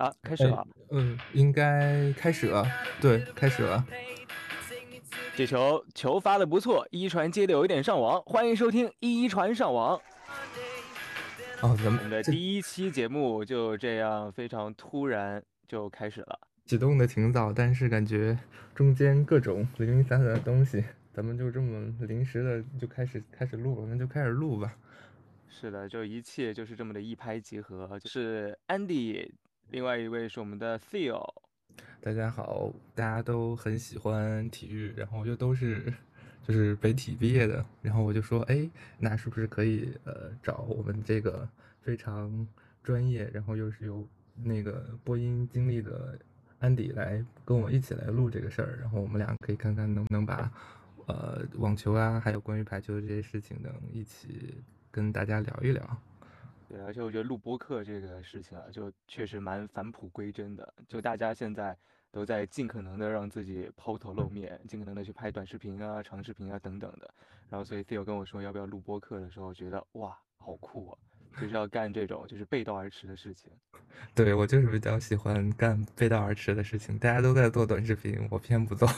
啊，开始了。嗯，应该开始了。对，开始了。这球球发的不错，一传接的有一点上网。欢迎收听一传上网。哦，咱们的第一期节目就这样非常突然就开始了。启动的挺早，但是感觉中间各种零零散散的东西，咱们就这么临时的就开始开始录了，那就开始录吧。是的，就一切就是这么的一拍即合，就是 Andy。另外一位是我们的 Theo，大家好，大家都很喜欢体育，然后又都是就是北体毕业的，然后我就说，哎，那是不是可以呃找我们这个非常专业，然后又是有那个播音经历的安迪来跟我一起来录这个事儿，然后我们俩可以看看能不能把呃网球啊，还有关于排球的这些事情能一起跟大家聊一聊。对，而且我觉得录播课这个事情啊，就确实蛮返璞归真的。就大家现在都在尽可能的让自己抛头露面，尽可能的去拍短视频啊、长视频啊等等的。然后，所以 Theo 跟我说要不要录播课的时候，觉得哇，好酷啊！就是要干这种就是背道而驰的事情。对我就是比较喜欢干背道而驰的事情。大家都在做短视频，我偏不做。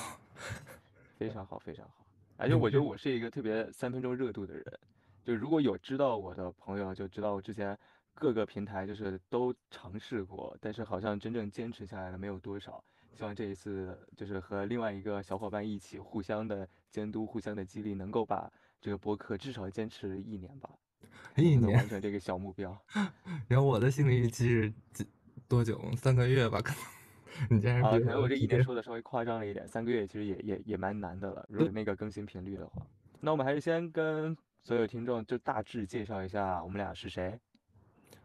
非常好，非常好。而且我觉得我是一个特别三分钟热度的人。就如果有知道我的朋友，就知道我之前各个平台就是都尝试过，但是好像真正坚持下来的没有多少。希望这一次就是和另外一个小伙伴一起互相的监督、互相的激励，能够把这个播客至少坚持一年吧，一年完成这个小目标。然后我的心理预期是几多久？三个月吧，可能。你这样啊，可能我这一年说的稍微夸张了一点，三个月其实也也也蛮难的了。如果那个更新频率的话，那我们还是先跟。所有听众就大致介绍一下我们俩是谁。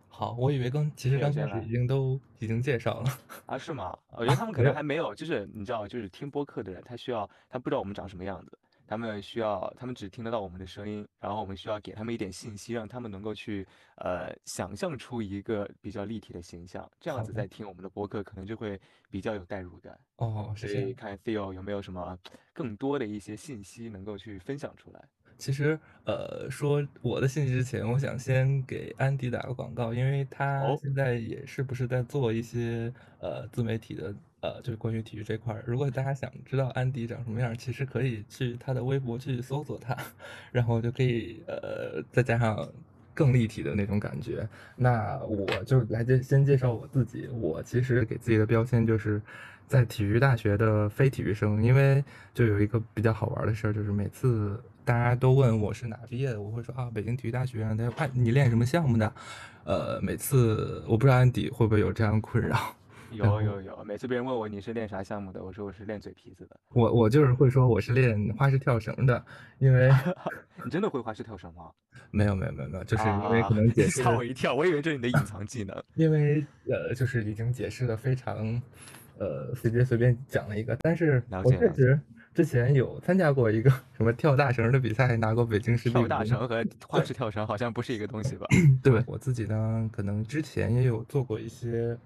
好，我以为刚其实刚开始已经都已经介绍了啊？是吗？我 觉得他们可能还没有，就是你知道，就是听播客的人，他需要他不知道我们长什么样子，他们需要他们只听得到我们的声音，然后我们需要给他们一点信息，让他们能够去呃想象出一个比较立体的形象，这样子在听我们的播客可能就会比较有代入感。哦，所以看 Theo 有没有什么更多的一些信息能够去分享出来。其实，呃，说我的信息之前，我想先给安迪打个广告，因为他现在也是不是在做一些呃自媒体的，呃，就是关于体育这块儿。如果大家想知道安迪长什么样，其实可以去他的微博去搜索他，然后就可以呃再加上更立体的那种感觉。那我就来介先介绍我自己，我其实给自己的标签就是在体育大学的非体育生，因为就有一个比较好玩的事儿，就是每次。大家都问我是哪毕业的，我会说啊，北京体育大学。大家问你练什么项目的？呃，每次我不知道安迪会不会有这样困扰。有有有，每次别人问我你是练啥项目的，我说我是练嘴皮子的。我我就是会说我是练花式跳绳的，因为 你真的会花式跳绳吗？没有没有没有没有，就是因为可能解释吓我一跳，我以为这是你的隐藏技能。因为呃，就是已经解释的非常呃，随便随便讲了一个，但是我确实。之前有参加过一个什么跳大绳的比赛，拿过北京市跳大绳和花式跳绳好像不是一个东西吧？对我自己呢，可能之前也有做过一些，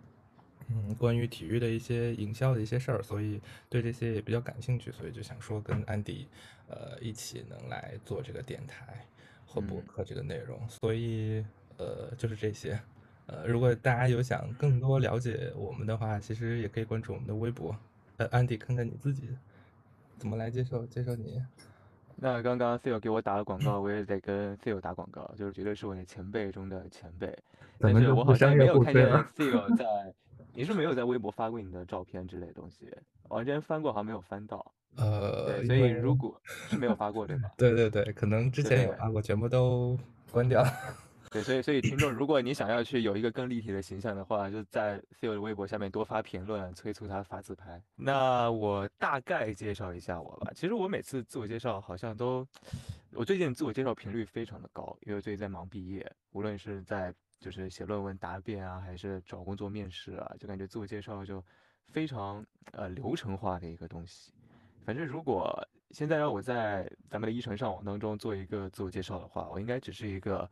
嗯，关于体育的一些营销的一些事儿，所以对这些也比较感兴趣，所以就想说跟安迪，呃，一起能来做这个电台和博客这个内容，所以呃，就是这些，呃，如果大家有想更多了解我们的话，其实也可以关注我们的微博，呃，安迪看看你自己。怎么来接受接受你？那刚刚 Theo 给我打了广告，我也得跟 Theo 打广告，就是绝对是我的前辈中的前辈。但是我好像没有看见 Theo 在，你是没有在微博发过你的照片之类的东西？我之前翻过，好像没有翻到。呃，所以如果是没有发过，对吧？对对对，可能之前有发过，全部都关掉。对，所以所以听众，如果你想要去有一个更立体的形象的话，就在 Theo 的微博下面多发评论，催促他发自拍。那我大概介绍一下我吧。其实我每次自我介绍好像都，我最近自我介绍频率非常的高，因为最近在忙毕业，无论是在就是写论文答辩啊，还是找工作面试啊，就感觉自我介绍就非常呃流程化的一个东西。反正如果现在让我在咱们的一传上网当中做一个自我介绍的话，我应该只是一个。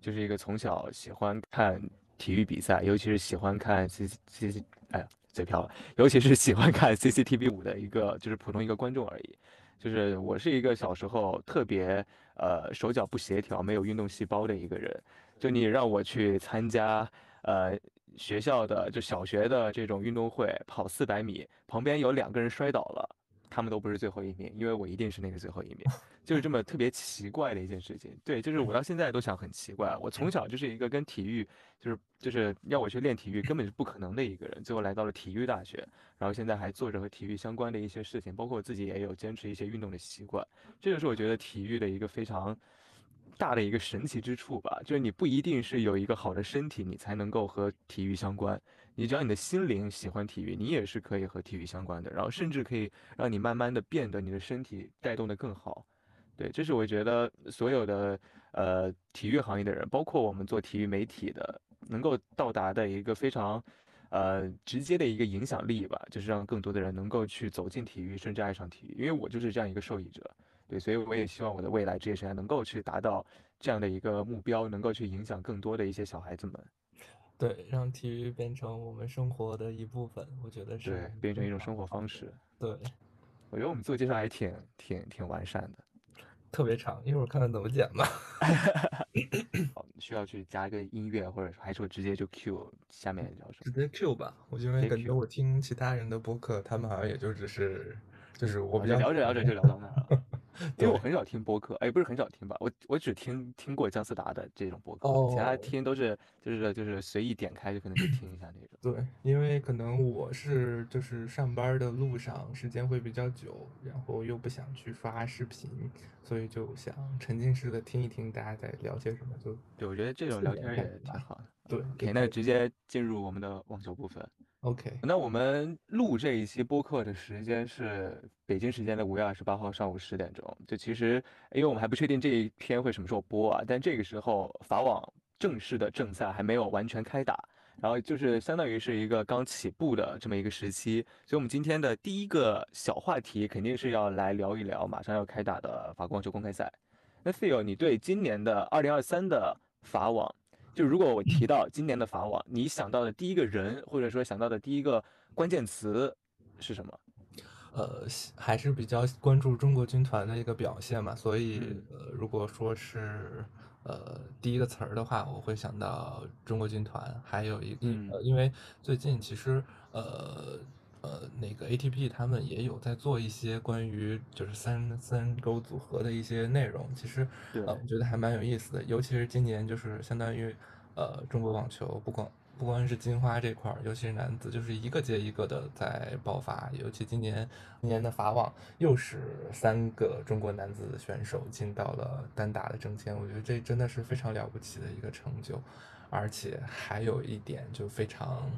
就是一个从小喜欢看体育比赛，尤其是喜欢看 C C C，哎呀，嘴瓢了，尤其是喜欢看 C C T V 五的一个，就是普通一个观众而已。就是我是一个小时候特别呃手脚不协调、没有运动细胞的一个人。就你让我去参加呃学校的就小学的这种运动会跑四百米，旁边有两个人摔倒了，他们都不是最后一名，因为我一定是那个最后一名，就是这么特别奇怪的一件事情。对，就是我到现在都想很奇怪，我从小就是一个跟体育就是就是要我去练体育根本是不可能的一个人，最后来到了体育大学，然后现在还做着和体育相关的一些事情，包括我自己也有坚持一些运动的习惯，这就是我觉得体育的一个非常。大的一个神奇之处吧，就是你不一定是有一个好的身体，你才能够和体育相关。你只要你的心灵喜欢体育，你也是可以和体育相关的。然后甚至可以让你慢慢的变得你的身体带动的更好。对，这是我觉得所有的呃体育行业的人，包括我们做体育媒体的，能够到达的一个非常呃直接的一个影响力吧，就是让更多的人能够去走进体育，甚至爱上体育。因为我就是这样一个受益者。对，所以我也希望我的未来职业生涯能够去达到这样的一个目标，能够去影响更多的一些小孩子们。对，让体育变成我们生活的一部分，我觉得是。对，变成一种生活方式。对，我觉得我们自我介绍还挺挺挺完善的。特别长，一会儿看看怎么剪吧。需要去加一个音乐，或者还是我直接就 Q 下面叫什么？直接 Q 吧，我因为感觉我听其他人的播客，他们好像也就只是。就是我比较聊着聊着就聊到那儿了，因为我很少听播客，哎，不是很少听吧，我我只听听过姜思达的这种播客，其他听都是就是就是随意点开就可能就听一下那种。对，因为可能我是就是上班的路上时间会比较久，然后又不想去刷视频，所以就想沉浸式的听一听大家在聊些什么。就对，我觉得这种聊天也挺好的。对，OK，那直接进入我们的网球部分。OK，那我们录这一期播客的时间是北京时间的五月二十八号上午十点钟。就其实，因为我们还不确定这一篇会什么时候播啊，但这个时候法网正式的正赛还没有完全开打，然后就是相当于是一个刚起步的这么一个时期。所以，我们今天的第一个小话题肯定是要来聊一聊马上要开打的法国网球公开赛。那 Phil，你对今年的二零二三的法网？就如果我提到今年的法网，你想到的第一个人，或者说想到的第一个关键词是什么？呃，还是比较关注中国军团的一个表现嘛，所以呃，如果说是呃第一个词儿的话，我会想到中国军团，还有一个，因为最近其实呃。呃，那个 ATP 他们也有在做一些关于就是三三勾组合的一些内容，其实呃，我觉得还蛮有意思的。尤其是今年，就是相当于呃，中国网球不光不光是金花这块儿，尤其是男子，就是一个接一个的在爆发。尤其今年今年的法网又是三个中国男子选手进到了单打的争前，我觉得这真的是非常了不起的一个成就。而且还有一点就非常。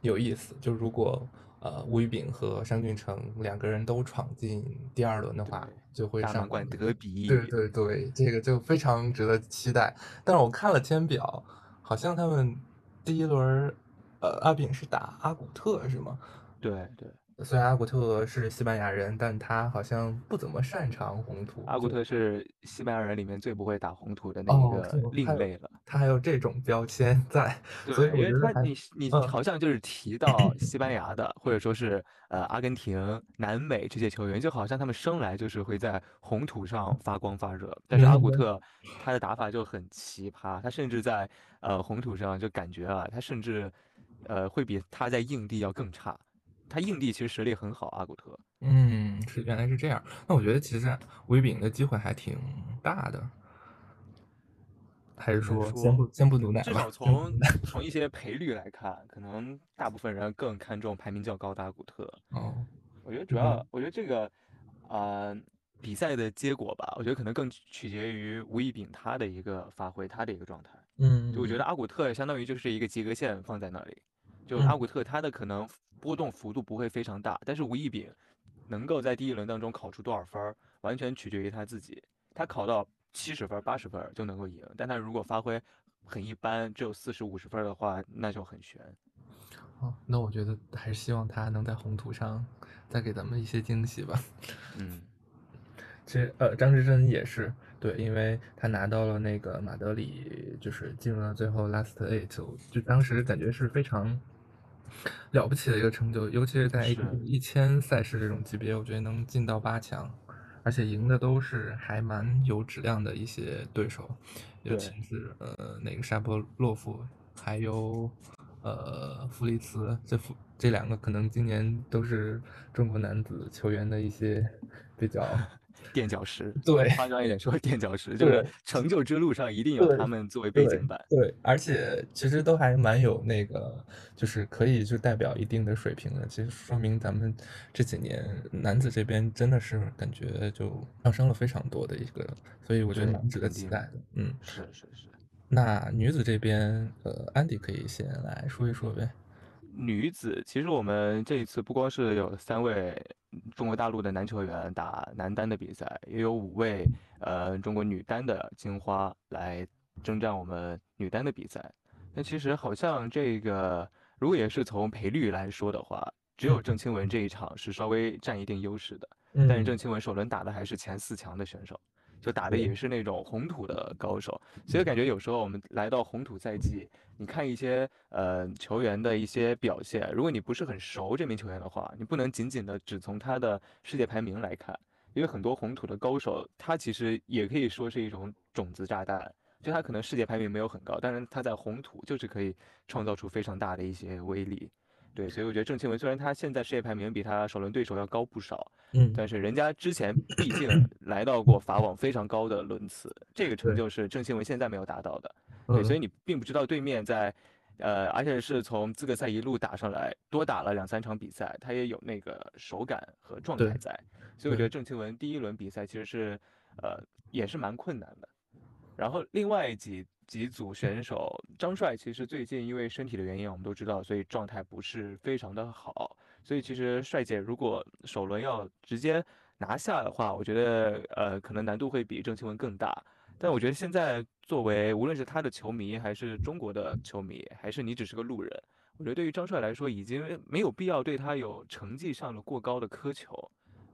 有意思，就如果呃吴宇炳和商俊成两个人都闯进第二轮的话，就会上冠德比。对对对，这个就非常值得期待。但是我看了签表，好像他们第一轮，呃阿炳是打阿古特是吗？对对。虽然阿古特是西班牙人，但他好像不怎么擅长红土。阿古特是西班牙人里面最不会打红土的那一个另类了。他还有这种标签在，所以因为他你你好像就是提到 西班牙的，或者说是呃阿根廷、南美这些球员，就好像他们生来就是会在红土上发光发热。但是阿古特他的打法就很奇葩，他甚至在呃红土上就感觉啊，他甚至呃会比他在硬地要更差。他硬地其实实力很好，阿古特。嗯，是原来是这样。那我觉得其实维炳的机会还挺大的，还是说先不先不赌奶至少从从一些赔率来看，可能大部分人更看重排名较高的阿古特。哦，我觉得主要，我觉得这个啊比赛的结果吧，我觉得可能更取决于吴亦丙他的一个发挥，他的一个状态。嗯，就我觉得阿古特相当于就是一个及格线放在那里，就阿古特他的可能。波动幅度不会非常大，但是吴亦丙能够在第一轮当中考出多少分，完全取决于他自己。他考到七十分、八十分就能够赢，但他如果发挥很一般，只有四十五十分的话，那就很悬。哦，那我觉得还是希望他能在红土上再给咱们一些惊喜吧。嗯，其实呃，张之臻也是对，因为他拿到了那个马德里，就是进入了最后 last eight，就当时感觉是非常。了不起的一个成就，尤其是在一千赛事这种级别，我觉得能进到八强，而且赢的都是还蛮有质量的一些对手，尤其是呃那个沙波洛夫，还有呃弗里茨，这弗这两个可能今年都是中国男子球员的一些比较。垫脚石，对，夸张一点说，垫脚石就是成就之路上一定有他们作为背景板。对，而且其实都还蛮有那个，就是可以就代表一定的水平的。其实说明咱们这几年男子这边真的是感觉就上升了非常多的一个，所以我觉得蛮值得期待的。嗯，是是是。那女子这边，呃，安迪可以先来说一说呗。女子其实我们这一次不光是有三位中国大陆的男球员打男单的比赛，也有五位呃中国女单的金花来征战我们女单的比赛。那其实好像这个如果也是从赔率来说的话，只有郑钦文这一场是稍微占一定优势的。但是郑钦文首轮打的还是前四强的选手。就打的也是那种红土的高手，所以感觉有时候我们来到红土赛季，你看一些呃球员的一些表现，如果你不是很熟这名球员的话，你不能仅仅的只从他的世界排名来看，因为很多红土的高手，他其实也可以说是一种种子炸弹，就他可能世界排名没有很高，但是他在红土就是可以创造出非常大的一些威力。对，所以我觉得郑钦文虽然他现在世界排名比他首轮对手要高不少，嗯，但是人家之前毕竟 来到过法网非常高的轮次，这个成就是郑钦文现在没有达到的。对，所以你并不知道对面在，呃，而且是从资格赛一路打上来，多打了两三场比赛，他也有那个手感和状态在。所以我觉得郑钦文第一轮比赛其实是，呃，也是蛮困难的。然后另外几。几组选手，张帅其实最近因为身体的原因，我们都知道，所以状态不是非常的好。所以其实帅姐如果首轮要直接拿下的话，我觉得呃可能难度会比郑钦文更大。但我觉得现在作为无论是他的球迷，还是中国的球迷，还是你只是个路人，我觉得对于张帅来说，已经没有必要对他有成绩上的过高的苛求。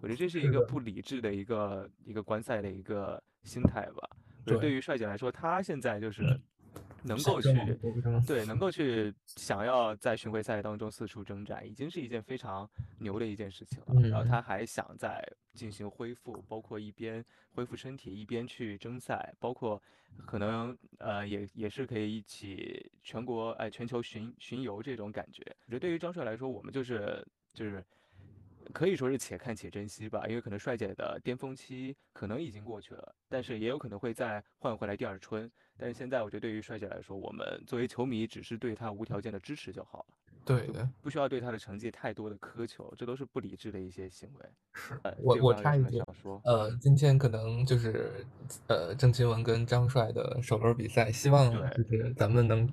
我觉得这是一个不理智的一个一个观赛的一个心态吧。对，对于帅姐来说，她现在就是能够去，对，能够去想要在巡回赛当中四处征战，已经是一件非常牛的一件事情了。然后她还想再进行恢复，包括一边恢复身体，一边去征赛，包括可能呃也也是可以一起全国哎全球巡巡游这种感觉。我觉得对于张帅来说，我们就是就是。可以说是且看且珍惜吧，因为可能帅姐的巅峰期可能已经过去了，但是也有可能会再换回来第二春。但是现在我觉得对于帅姐来说，我们作为球迷只是对她无条件的支持就好了。对的，不需要对她的成绩太多的苛求，这都是不理智的一些行为。是，我我插一句，呃，今天可能就是呃郑钦文跟张帅的首轮比赛，希望就是咱们能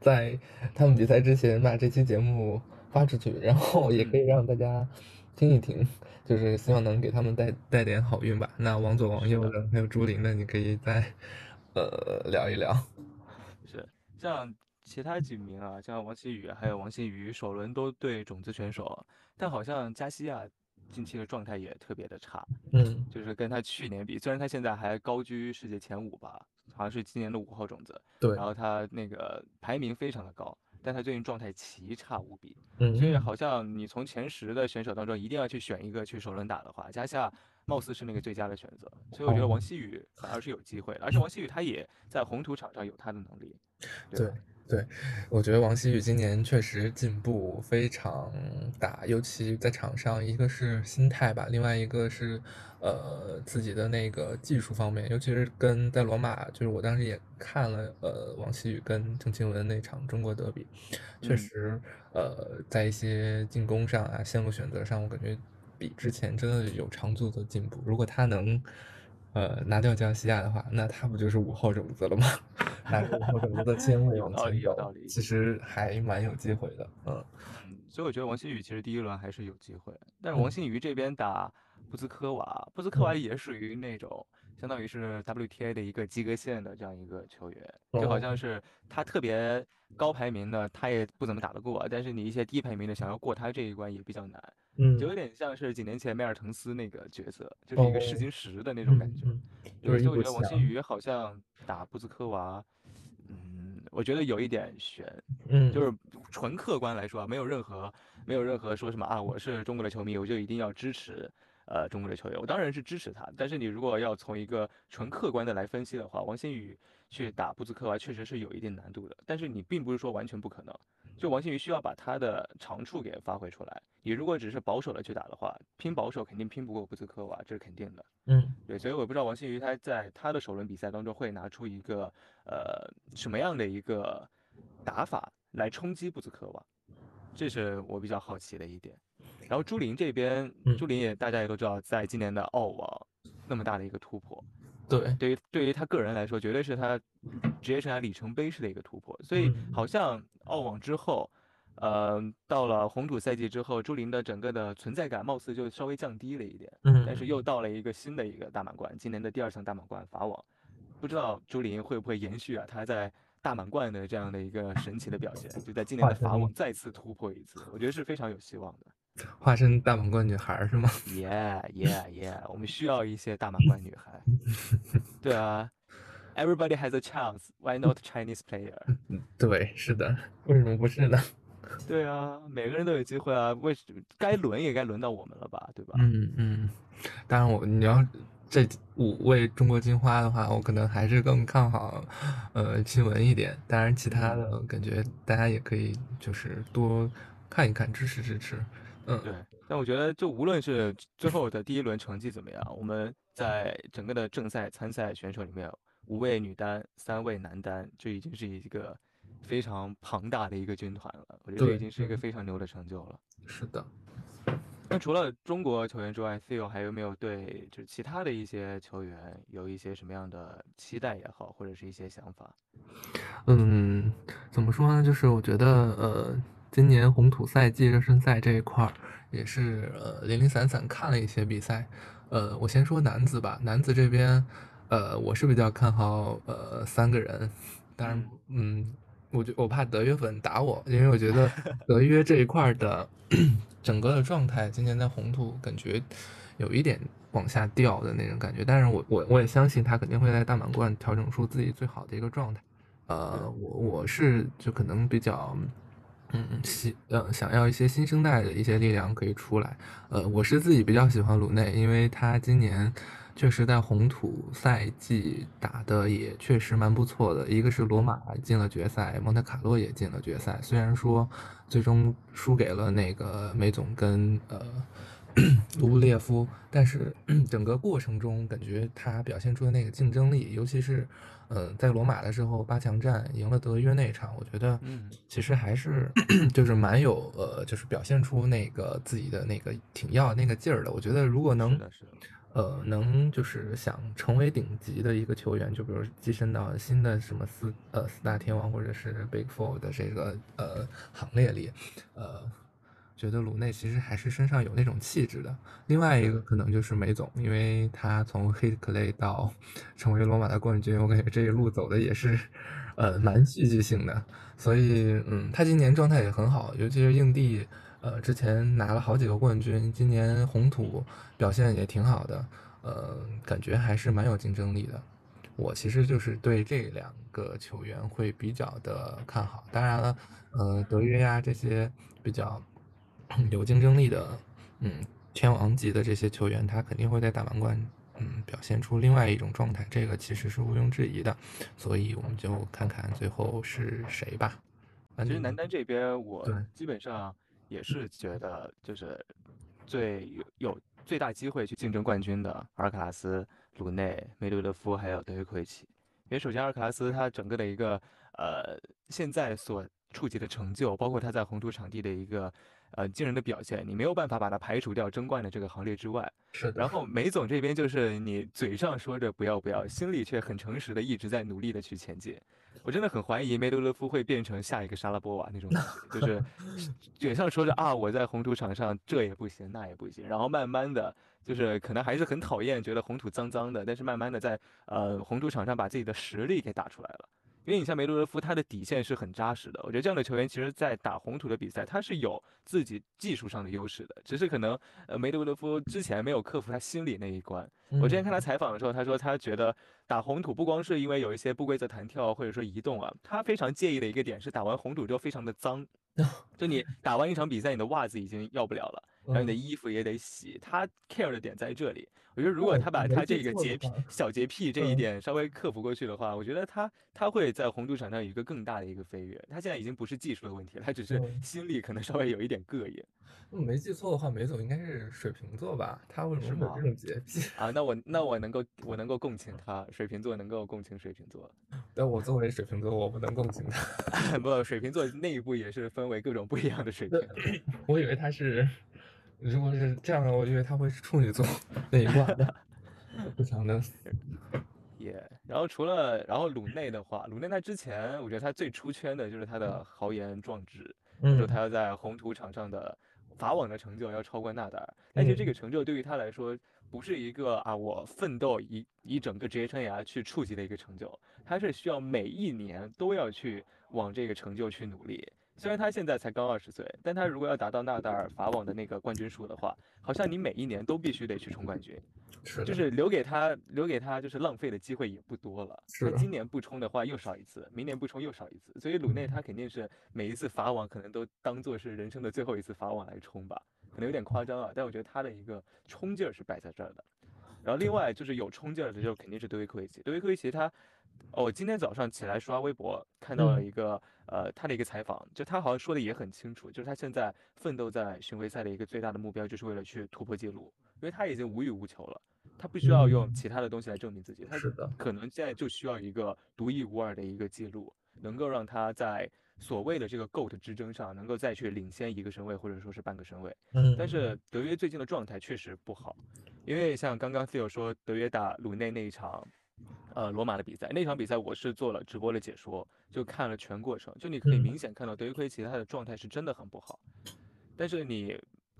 在他们比赛之前把这期节目发出去，然后也可以让大家。听一听，就是希望能给他们带带点好运吧。那王左、王右的，还有朱琳的，你可以再呃聊一聊。是，像其他几名啊，像王希宇还有王欣瑜，首轮都对种子选手，但好像加西亚近期的状态也特别的差。嗯，就是跟他去年比，虽然他现在还高居世界前五吧，好像是今年的五号种子。对。然后他那个排名非常的高。但他最近状态奇差无比，嗯，所以好像你从前十的选手当中一定要去选一个去首轮打的话，加下貌似是那个最佳的选择，所以我觉得王希雨反而是有机会，而且王希雨他也在红土场上有他的能力，对。对，我觉得王希宇今年确实进步非常大，尤其在场上，一个是心态吧，另外一个是，呃，自己的那个技术方面，尤其是跟在罗马，就是我当时也看了，呃，王希宇跟郑钦文那场中国德比，确实，呃，在一些进攻上啊，线路选择上，我感觉比之前真的有长足的进步。如果他能。呃，拿掉加西亚的话，那他不就是五号种子了吗？拿五号种子的签位往前走，其实还蛮有机会的。嗯，所以我觉得王新宇其实第一轮还是有机会，但是王新宇这边打布兹科娃，布兹科娃也属于那种相当于是 WTA 的一个及格线的这样一个球员，就好像是他特别高排名的，他也不怎么打得过，但是你一些低排名的想要过他这一关也比较难。嗯，就有点像是几年前梅尔滕斯那个角色，就是一个试金石的那种感觉。就是我觉得王新宇好像打布兹科娃，嗯，我觉得有一点悬。嗯，就是纯客观来说啊，没有任何没有任何说什么啊，我是中国的球迷，我就一定要支持呃中国的球员。我当然是支持他，但是你如果要从一个纯客观的来分析的话，王新宇去打布兹科娃，确实是有一定难度的。但是你并不是说完全不可能，就王新宇需要把他的长处给发挥出来。你如果只是保守的去打的话，拼保守肯定拼不过布兹科娃，这是肯定的。嗯，对，所以我不知道王新宇他在他的首轮比赛当中会拿出一个呃什么样的一个打法来冲击布兹科娃，这是我比较好奇的一点。然后朱琳这边，朱琳也大家也都知道，在今年的澳网那么大的一个突破，对，对于对于他个人来说，绝对是他职业生涯里程碑式的一个突破。所以好像澳网之后，呃，到了红土赛季之后，朱琳的整个的存在感貌似就稍微降低了一点。嗯，但是又到了一个新的一个大满贯，今年的第二层大满贯法网，不知道朱琳会不会延续啊？他在大满贯的这样的一个神奇的表现，就在今年的法网再次突破一次，我觉得是非常有希望的。化身大满贯女孩是吗？Yeah, yeah, yeah！我们需要一些大满贯女孩。对啊，Everybody has a chance. Why not Chinese player？对，是的，为什么不是呢？对啊，每个人都有机会啊。为该轮也该轮到我们了吧？对吧？嗯嗯。当然，我你要这五位中国金花的话，我可能还是更看好呃新闻一点。当然，其他的感觉大家也可以就是多看一看，支持支持。嗯，对，但我觉得，就无论是最后的第一轮成绩怎么样，我们在整个的正赛参赛选手里面，五位女单，三位男单，就已经是一个非常庞大的一个军团了。我觉得这已经是一个非常牛的成就了。是的。那除了中国球员之外，Phil 还有没有对就是其他的一些球员有一些什么样的期待也好，或者是一些想法？嗯，怎么说呢？就是我觉得，呃。今年红土赛季热身赛这一块儿也是呃零零散散看了一些比赛，呃，我先说男子吧，男子这边，呃，我是比较看好呃三个人，当然，嗯，我就我怕德约粉打我，因为我觉得 德约这一块的整个的状态今年在红土感觉有一点往下掉的那种感觉，但是我我我也相信他肯定会在大满贯调整出自己最好的一个状态，呃，我我是就可能比较。嗯，希呃想要一些新生代的一些力量可以出来。呃，我是自己比较喜欢鲁内，因为他今年确实在红土赛季打的也确实蛮不错的。一个是罗马进了决赛，蒙特卡洛也进了决赛，虽然说最终输给了那个梅总跟呃。卢布列夫，但是 整个过程中感觉他表现出的那个竞争力，尤其是，呃，在罗马的时候八强战赢了德约那场，我觉得，其实还是 就是蛮有呃，就是表现出那个自己的那个挺要那个劲儿的。我觉得如果能，呃，能就是想成为顶级的一个球员，就比如跻身到新的什么四呃四大天王或者是 Big Four 的这个呃行列里，呃。觉得鲁内其实还是身上有那种气质的。另外一个可能就是梅总，因为他从黑克雷到成为罗马的冠军，我感觉这一路走的也是，呃，蛮戏剧性的。所以，嗯，他今年状态也很好，尤其是硬地，呃，之前拿了好几个冠军，今年红土表现也挺好的，呃，感觉还是蛮有竞争力的。我其实就是对这两个球员会比较的看好。当然了，呃，德约呀这些比较。有竞争力的，嗯，天王级的这些球员，他肯定会在大满贯，嗯，表现出另外一种状态，这个其实是毋庸置疑的。所以我们就看看最后是谁吧。其实男单这边，我基本上也是觉得，就是最有有最大机会去竞争冠军的阿尔卡拉斯、鲁内、梅德韦夫还有德约科维奇。因为首先阿尔卡拉斯他整个的一个呃现在所触及的成就，包括他在红土场地的一个。呃，惊人的表现，你没有办法把它排除掉争冠的这个行列之外。是。然后梅总这边就是你嘴上说着不要不要，心里却很诚实的一直在努力的去前进。我真的很怀疑梅德勒夫会变成下一个沙拉波娃那种感觉，就是 嘴上说着啊我在红土场上这也不行那也不行，然后慢慢的就是可能还是很讨厌，觉得红土脏脏的，但是慢慢的在呃红土场上把自己的实力给打出来了。因为你像梅多勒夫，他的底线是很扎实的。我觉得这样的球员，其实，在打红土的比赛，他是有自己技术上的优势的。只是可能，呃，梅德韦德夫之前没有克服他心里那一关。我之前看他采访的时候，他说他觉得打红土不光是因为有一些不规则弹跳或者说移动啊，他非常介意的一个点是打完红土之后非常的脏。就你打完一场比赛，你的袜子已经要不了了。然后你的衣服也得洗，他 care 的点在这里。我觉得如果他把他这个洁癖、小洁癖这一点稍微克服过去的话，我觉得他他会在红土场上有一个更大的一个飞跃。他现在已经不是技术的问题了，他只是心里可能稍微有一点膈应。没记错的话，梅总应该是水瓶座吧？他为什么有这种洁癖啊？那我那我能够我能够共情他，水瓶座能够共情水瓶座。但我作为水瓶座，我不能共情他。不，水瓶座内部也是分为各种不一样的水平。我以为他是。如果是这样的，我觉得他会是处女座那一挂的，非常的。也，然后除了，然后鲁内的话，鲁内他之前，我觉得他最出圈的就是他的豪言壮志，说他要在红土场上的法网的成就要超过纳达尔。但其实这个成就对于他来说，不是一个啊，我奋斗一一整个职业生涯去触及的一个成就，他是需要每一年都要去往这个成就去努力。虽然他现在才刚二十岁，但他如果要达到纳达尔法网的那个冠军数的话，好像你每一年都必须得去冲冠军，是，就是留给他留给他就是浪费的机会也不多了。他今年不冲的话又少一次，明年不冲又少一次，所以鲁内他肯定是每一次法网可能都当做是人生的最后一次法网来冲吧，可能有点夸张啊，但我觉得他的一个冲劲儿是摆在这儿的。然后另外就是有冲劲儿的就肯定是德维科维奇，德维科维奇他。哦，我今天早上起来刷微博，看到了一个呃他的一个采访，就他好像说的也很清楚，就是他现在奋斗在巡回赛的一个最大的目标，就是为了去突破记录，因为他已经无欲无求了，他不需要用其他的东西来证明自己，他可能现在就需要一个独一无二的一个记录，能够让他在所谓的这个 GOAT 之争上能够再去领先一个身位或者说是半个身位。嗯，但是德约最近的状态确实不好，因为像刚刚 Theo 说德约打鲁内那一场。呃，罗马的比赛那场比赛我是做了直播的解说，就看了全过程，就你可以明显看到德约科维奇他的状态是真的很不好，但是你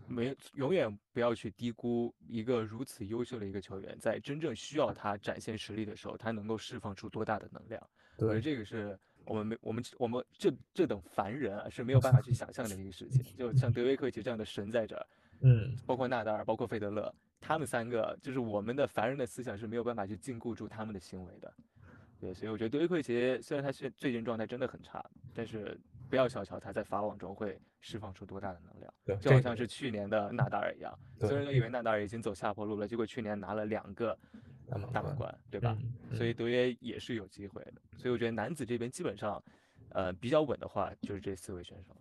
没永远不要去低估一个如此优秀的一个球员，在真正需要他展现实力的时候，他能够释放出多大的能量。我觉得这个是我们没我们我们这这等凡人啊是没有办法去想象的一个事情。就像德约科维奇这样的神在这儿，嗯，包括纳达尔，包括费德勒。他们三个就是我们的凡人的思想是没有办法去禁锢住他们的行为的，对，所以我觉得德约奎奇虽然他现最近状态真的很差，但是不要小瞧他在法网中会释放出多大的能量，就好像是去年的纳达尔一样，所有人都以为纳达尔已经走下坡路了，结果去年拿了两个大满贯，对吧？所以德约也是有机会的，所以我觉得男子这边基本上，呃，比较稳的话就是这四位选手，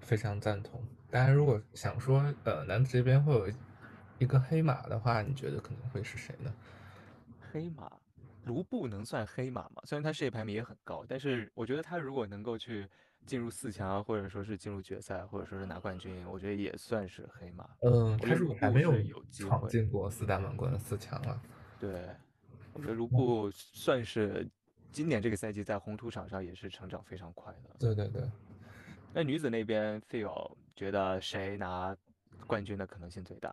非常赞同。大家如果想说，呃，男子这边会有。一个黑马的话，你觉得可能会是谁呢？黑马，卢布能算黑马吗？虽然他世界排名也很高，但是我觉得他如果能够去进入四强，或者说是进入决赛，或者说是拿冠军，我觉得也算是黑马。嗯，他是还没有有闯进过四大满贯的四强啊。对，我觉得卢布算是今年这个赛季在红土场上也是成长非常快的。对对对。那女子那边，Phil 觉得谁拿冠军的可能性最大？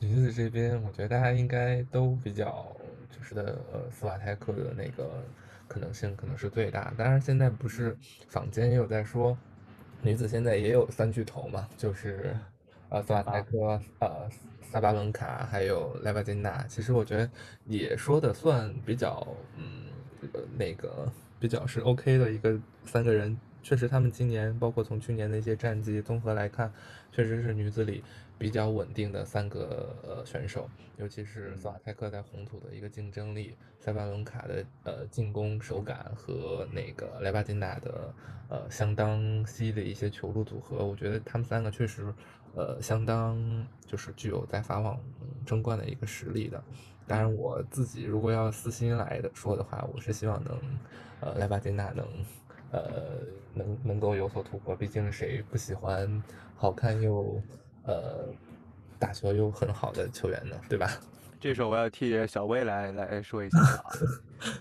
女子这边，我觉得大家应该都比较就是的，呃，斯瓦泰克的那个可能性可能是最大。当然，现在不是坊间也有在说，女子现在也有三巨头嘛，就是呃斯瓦泰克、呃萨巴伦卡还有莱巴金娜。其实我觉得也说的算比较，嗯，那个比较是 OK 的一个三个人。确实，他们今年包括从去年的一些战绩综合来看，确实是女子里。比较稳定的三个呃选手，尤其是索瓦泰克在红土的一个竞争力，塞巴伦卡的呃进攻手感和那个莱巴金娜的呃相当犀的一些球路组合，我觉得他们三个确实呃相当就是具有在法网争冠的一个实力的。当然，我自己如果要私心来的说的话，我是希望能呃莱巴金娜能呃能能够有所突破，毕竟谁不喜欢好看又。呃，打球又很好的球员呢，对吧？这时候我要替小薇来来说一下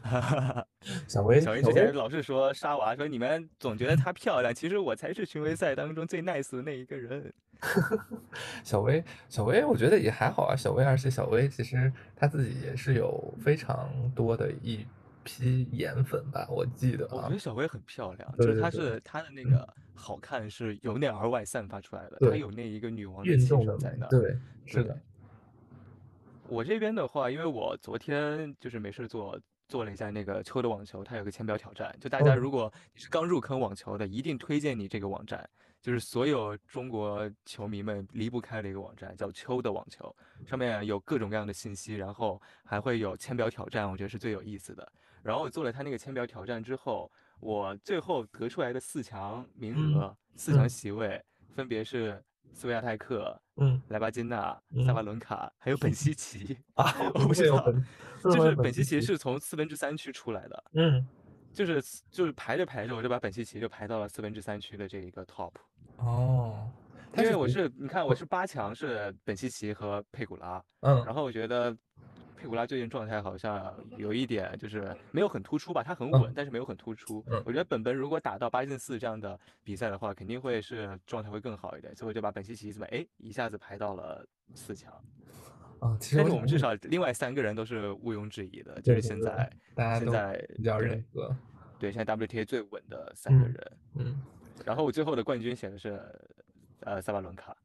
啊。小薇，小薇之前老是说沙娃，说你们总觉得她漂亮，其实我才是巡回赛当中最 nice 的那一个人。小薇，小薇，我觉得也还好啊。小薇，而且小薇其实她自己也是有非常多的一批颜粉吧，我记得。我觉得小薇很漂亮，就是她是她的那个。好看是由内而外散发出来的，她有那一个女王的气质在那。对，是的。我这边的话，因为我昨天就是没事做，做了一下那个秋的网球，它有个签表挑战，就大家如果你是刚入坑网球的，一定推荐你这个网站，就是所有中国球迷们离不开的一个网站，叫秋的网球，上面有各种各样的信息，然后还会有签表挑战，我觉得是最有意思的。然后我做了他那个签表挑战之后，我最后得出来的四强名额、四强席位分别是斯维亚泰克、嗯，莱巴金纳、萨巴伦卡，还有本西奇啊，我不知道，就是本西奇是从四分之三区出来的，嗯，就是就是排着排着，我就把本西奇就排到了四分之三区的这一个 top。哦，因为我是你看我是八强是本西奇和佩古拉，嗯，然后我觉得佩古拉最近状态好像有一点就是没有很突出吧，他很稳，但是没有很突出。我觉得本本如果打到八进四这样的比赛的话，肯定会是状态会更好一点，所以我就把本西奇怎么哎一下子排到了四强。啊，其实但是我们至少另外三个人都是毋庸置疑的，就是现在大家现在比较认可，对，现在 WTA 最稳的三个人，嗯。然后我最后的冠军写的是，呃，萨巴伦卡，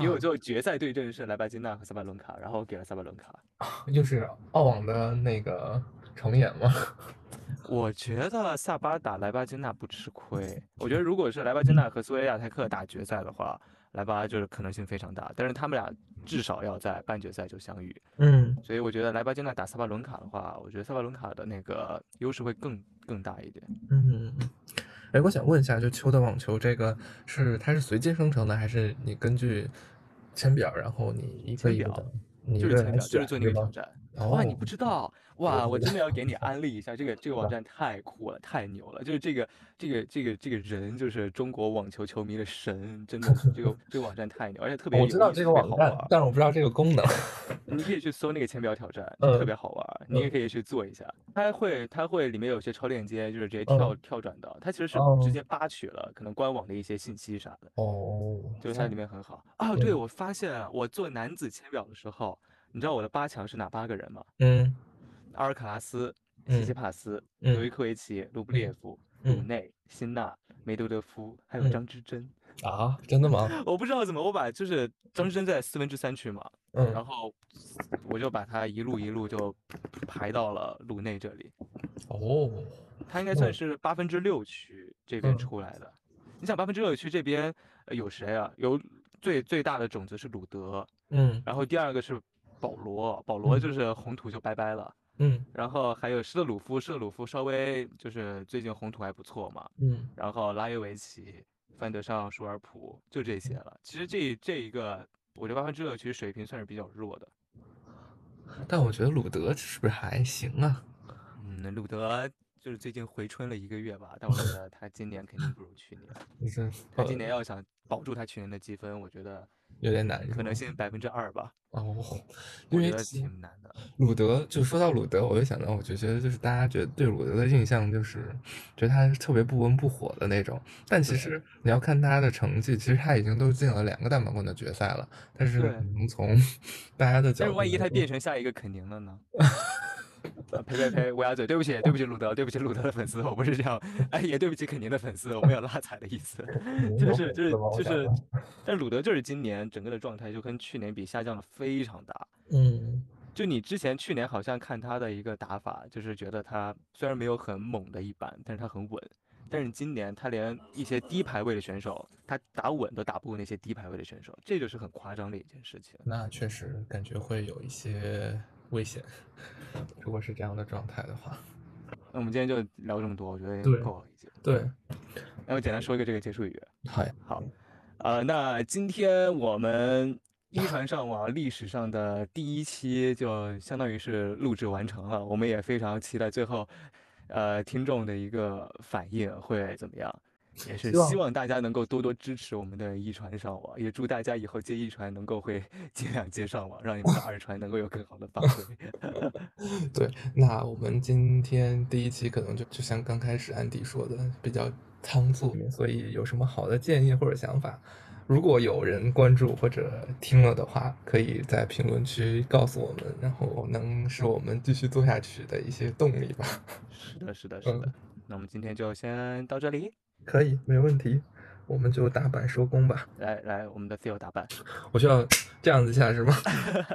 因为我最后决赛对阵是莱巴金纳和萨巴伦卡，然后给了萨巴伦卡，又是澳网的那个重演吗？我觉得萨巴打莱巴金纳不吃亏，我觉得如果是莱巴金纳和苏维亚泰克打决赛的话，莱巴就是可能性非常大，但是他们俩至少要在半决赛就相遇，嗯，所以我觉得莱巴金纳打萨巴伦卡的话，我觉得萨巴伦卡的那个优势会更更大一点，嗯。哎，我想问一下，就秋的网球这个是它是随机生成的，还是你根据签表，然后你一个一个，就是签表，就是做那个挑战？哇，你不知道？哇，我真的要给你安利一下，这个这个网站太酷了，太牛了！就是这个这个这个这个人，就是中国网球球迷的神，真的，这个这个网站太牛，而且特别我知道这个网站，但是我不知道这个功能。你可以去搜那个签表挑战，特别好玩，你也可以去做一下。它会它会里面有些超链接，就是直接跳跳转到，它其实是直接扒取了可能官网的一些信息啥的。哦，就是它里面很好啊。对，我发现我做男子签表的时候，你知道我的八强是哪八个人吗？嗯。阿尔卡拉斯、西西帕斯、尤伊科维奇、卢布列夫、鲁内、辛纳、梅德德夫，还有张之臻啊？真的吗？我不知道怎么，我把就是张之臻在四分之三区嘛，嗯，然后我就把他一路一路就排到了鲁内这里。哦，他应该算是八分之六区这边出来的。你想八分之六区这边有谁啊？有最最大的种子是鲁德，嗯，然后第二个是保罗，保罗就是红土就拜拜了。嗯，然后还有施特鲁夫，施特鲁夫稍微就是最近红土还不错嘛。嗯，然后拉约维奇、范德尚、舒尔普就这些了。其实这这一个，我觉得八分之六其实水平算是比较弱的。但我觉得鲁德是不是还行啊？嗯，鲁德就是最近回春了一个月吧，但我觉得他今年肯定不如去年。他今年要想保住他去年的积分，我觉得。有点难，可能性百分之二吧。哦，因为挺难的。鲁德，就说到鲁德，我就想到，我就觉得就是大家觉得对鲁德的印象就是觉得他是特别不温不火的那种。但其实你要看他的成绩，其实他已经都进了两个大满贯的决赛了。但是能从 大家的角度，但是万一他变成下一个肯宁了呢？呸呸呸！乌鸦嘴，对不起，对不起，鲁德，对不起，鲁德的粉丝，我不是这样，哎，也对不起肯宁的粉丝，我没有拉踩的意思，就是就是就是，但鲁德就是今年整个的状态就跟去年比下降了非常大，嗯，就你之前去年好像看他的一个打法，就是觉得他虽然没有很猛的一板，但是他很稳，但是今年他连一些低排位的选手，他打稳都打不过那些低排位的选手，这就是很夸张的一件事情。那确实感觉会有一些。危险，如果是这样的状态的话，那我们今天就聊这么多，我觉得够了已经。对，那我简单说一个这个结束语。好，好，呃，那今天我们一传上网历史上的第一期就相当于是录制完成了，我们也非常期待最后，呃，听众的一个反应会怎么样。也是希望大家能够多多支持我们的一传上网，也祝大家以后接一传能够会尽量接上网，让你们的二传能够有更好的发挥。对，那我们今天第一期可能就就像刚开始安迪说的，比较仓促，所以有什么好的建议或者想法，如果有人关注或者听了的话，可以在评论区告诉我们，然后能使我们继续做下去的一些动力吧。是的，是的，是的。那我们今天就先到这里。可以，没问题，我们就打板收工吧。来来，我们的 feel 打板，我需要这样子下是吗？